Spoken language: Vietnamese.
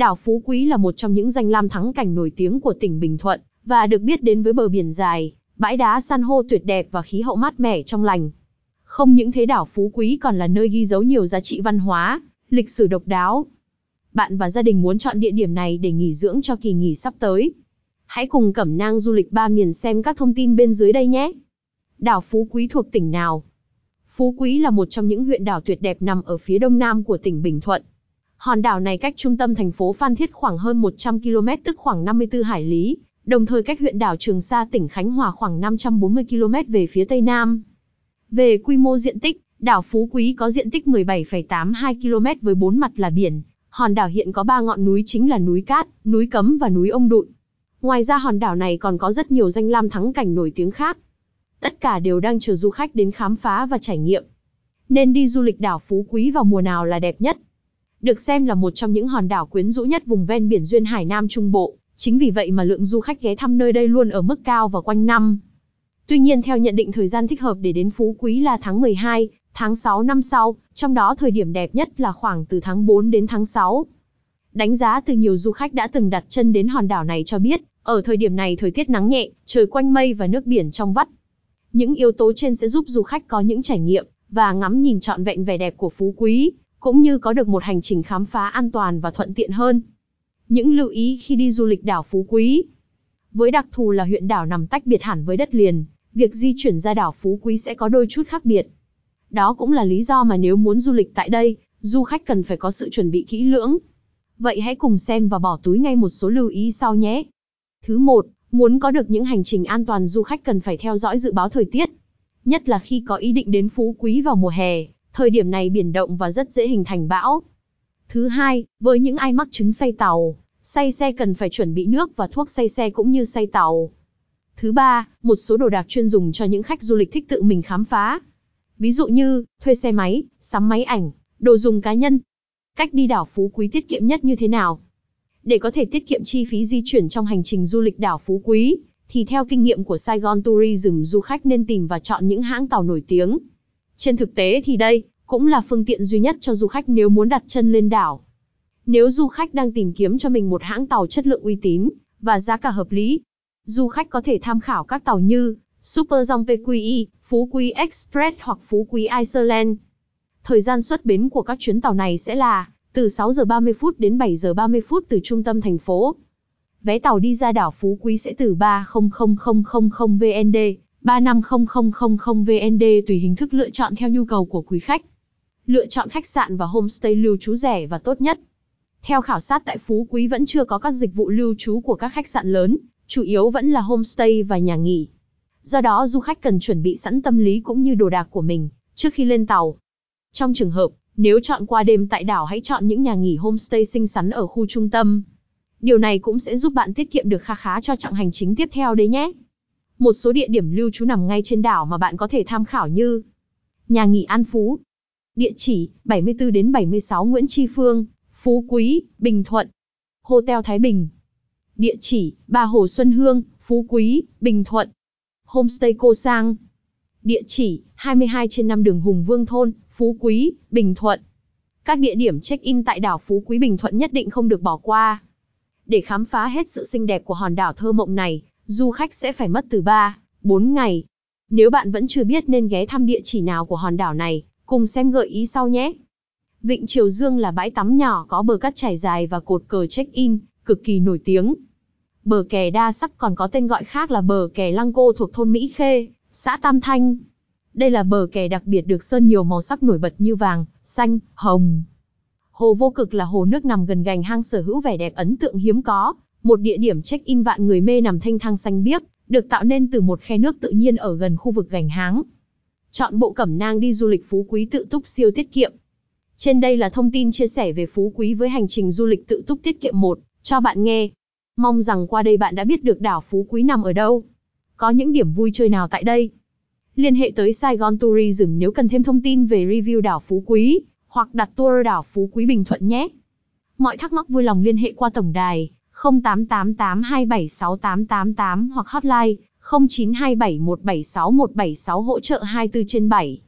Đảo Phú Quý là một trong những danh lam thắng cảnh nổi tiếng của tỉnh Bình Thuận, và được biết đến với bờ biển dài, bãi đá san hô tuyệt đẹp và khí hậu mát mẻ trong lành. Không những thế đảo Phú Quý còn là nơi ghi dấu nhiều giá trị văn hóa, lịch sử độc đáo. Bạn và gia đình muốn chọn địa điểm này để nghỉ dưỡng cho kỳ nghỉ sắp tới. Hãy cùng Cẩm nang du lịch ba miền xem các thông tin bên dưới đây nhé. Đảo Phú Quý thuộc tỉnh nào? Phú Quý là một trong những huyện đảo tuyệt đẹp nằm ở phía đông nam của tỉnh Bình Thuận. Hòn đảo này cách trung tâm thành phố Phan Thiết khoảng hơn 100 km tức khoảng 54 hải lý, đồng thời cách huyện đảo Trường Sa tỉnh Khánh Hòa khoảng 540 km về phía tây nam. Về quy mô diện tích, đảo Phú Quý có diện tích 17,82 km với bốn mặt là biển. Hòn đảo hiện có ba ngọn núi chính là núi Cát, núi Cấm và núi Ông Đụn. Ngoài ra hòn đảo này còn có rất nhiều danh lam thắng cảnh nổi tiếng khác. Tất cả đều đang chờ du khách đến khám phá và trải nghiệm. Nên đi du lịch đảo Phú Quý vào mùa nào là đẹp nhất? Được xem là một trong những hòn đảo quyến rũ nhất vùng ven biển duyên Hải Nam Trung Bộ, chính vì vậy mà lượng du khách ghé thăm nơi đây luôn ở mức cao và quanh năm. Tuy nhiên theo nhận định thời gian thích hợp để đến Phú Quý là tháng 12, tháng 6 năm sau, trong đó thời điểm đẹp nhất là khoảng từ tháng 4 đến tháng 6. Đánh giá từ nhiều du khách đã từng đặt chân đến hòn đảo này cho biết, ở thời điểm này thời tiết nắng nhẹ, trời quanh mây và nước biển trong vắt. Những yếu tố trên sẽ giúp du khách có những trải nghiệm và ngắm nhìn trọn vẹn vẻ đẹp của Phú Quý, cũng như có được một hành trình khám phá an toàn và thuận tiện hơn. Những lưu ý khi đi du lịch đảo Phú Quý. Với đặc thù là huyện đảo nằm tách biệt hẳn với đất liền, việc di chuyển ra đảo Phú Quý sẽ có đôi chút khác biệt. Đó cũng là lý do mà nếu muốn du lịch tại đây, du khách cần phải có sự chuẩn bị kỹ lưỡng. Vậy hãy cùng xem và bỏ túi ngay một số lưu ý sau nhé. Thứ một, muốn có được những hành trình an toàn du khách cần phải theo dõi dự báo thời tiết. Nhất là khi có ý định đến Phú Quý vào mùa hè, thời điểm này biển động và rất dễ hình thành bão. Thứ hai, với những ai mắc chứng say tàu, say xe cần phải chuẩn bị nước và thuốc say xe cũng như say tàu. Thứ ba, một số đồ đạc chuyên dùng cho những khách du lịch thích tự mình khám phá. Ví dụ như, thuê xe máy, sắm máy ảnh, đồ dùng cá nhân. Cách đi đảo Phú Quý tiết kiệm nhất như thế nào? Để có thể tiết kiệm chi phí di chuyển trong hành trình du lịch đảo Phú Quý, thì theo kinh nghiệm của Saigon Tourism du khách nên tìm và chọn những hãng tàu nổi tiếng. Trên thực tế thì đây, cũng là phương tiện duy nhất cho du khách nếu muốn đặt chân lên đảo. Nếu du khách đang tìm kiếm cho mình một hãng tàu chất lượng uy tín, và giá cả hợp lý, du khách có thể tham khảo các tàu như Super Dòng PQI, Phú Quý Express hoặc Phú Quý Iceland. Thời gian xuất bến của các chuyến tàu này sẽ là từ 6 giờ 30 phút đến 7 giờ 30 phút từ trung tâm thành phố. Vé tàu đi ra đảo Phú Quý sẽ từ 30000 VND, 350000 VND tùy hình thức lựa chọn theo nhu cầu của quý khách. Lựa chọn khách sạn và homestay lưu trú rẻ và tốt nhất. Theo khảo sát tại Phú Quý vẫn chưa có các dịch vụ lưu trú của các khách sạn lớn, chủ yếu vẫn là homestay và nhà nghỉ. Do đó du khách cần chuẩn bị sẵn tâm lý cũng như đồ đạc của mình trước khi lên tàu. Trong trường hợp, nếu chọn qua đêm tại đảo hãy chọn những nhà nghỉ homestay xinh xắn ở khu trung tâm. Điều này cũng sẽ giúp bạn tiết kiệm được kha khá cho chặng hành chính tiếp theo đấy nhé. Một số địa điểm lưu trú nằm ngay trên đảo mà bạn có thể tham khảo như Nhà nghỉ An Phú Địa chỉ 74 đến 76 Nguyễn Tri Phương, Phú Quý, Bình Thuận Hotel Thái Bình Địa chỉ Ba Hồ Xuân Hương, Phú Quý, Bình Thuận Homestay Cô Sang Địa chỉ 22 trên 5 đường Hùng Vương Thôn, Phú Quý, Bình Thuận. Các địa điểm check-in tại đảo Phú Quý Bình Thuận nhất định không được bỏ qua. Để khám phá hết sự xinh đẹp của hòn đảo thơ mộng này, du khách sẽ phải mất từ 3, 4 ngày. Nếu bạn vẫn chưa biết nên ghé thăm địa chỉ nào của hòn đảo này, cùng xem gợi ý sau nhé. Vịnh Triều Dương là bãi tắm nhỏ có bờ cát trải dài và cột cờ check-in, cực kỳ nổi tiếng. Bờ kè đa sắc còn có tên gọi khác là bờ kè Lăng Cô thuộc thôn Mỹ Khê, xã Tam Thanh. Đây là bờ kè đặc biệt được sơn nhiều màu sắc nổi bật như vàng, xanh, hồng. Hồ Vô Cực là hồ nước nằm gần gành hang sở hữu vẻ đẹp ấn tượng hiếm có, một địa điểm check-in vạn người mê nằm thanh thang xanh biếc, được tạo nên từ một khe nước tự nhiên ở gần khu vực gành háng. Chọn bộ cẩm nang đi du lịch Phú Quý tự túc siêu tiết kiệm. Trên đây là thông tin chia sẻ về Phú Quý với hành trình du lịch tự túc tiết kiệm 1, cho bạn nghe. Mong rằng qua đây bạn đã biết được đảo Phú Quý nằm ở đâu. Có những điểm vui chơi nào tại đây. Liên hệ tới Saigon Tourism nếu cần thêm thông tin về review đảo Phú Quý, hoặc đặt tour đảo Phú Quý Bình Thuận nhé. Mọi thắc mắc vui lòng liên hệ qua tổng đài 0888276888 hoặc hotline 0927176176 hỗ trợ 24 trên 7.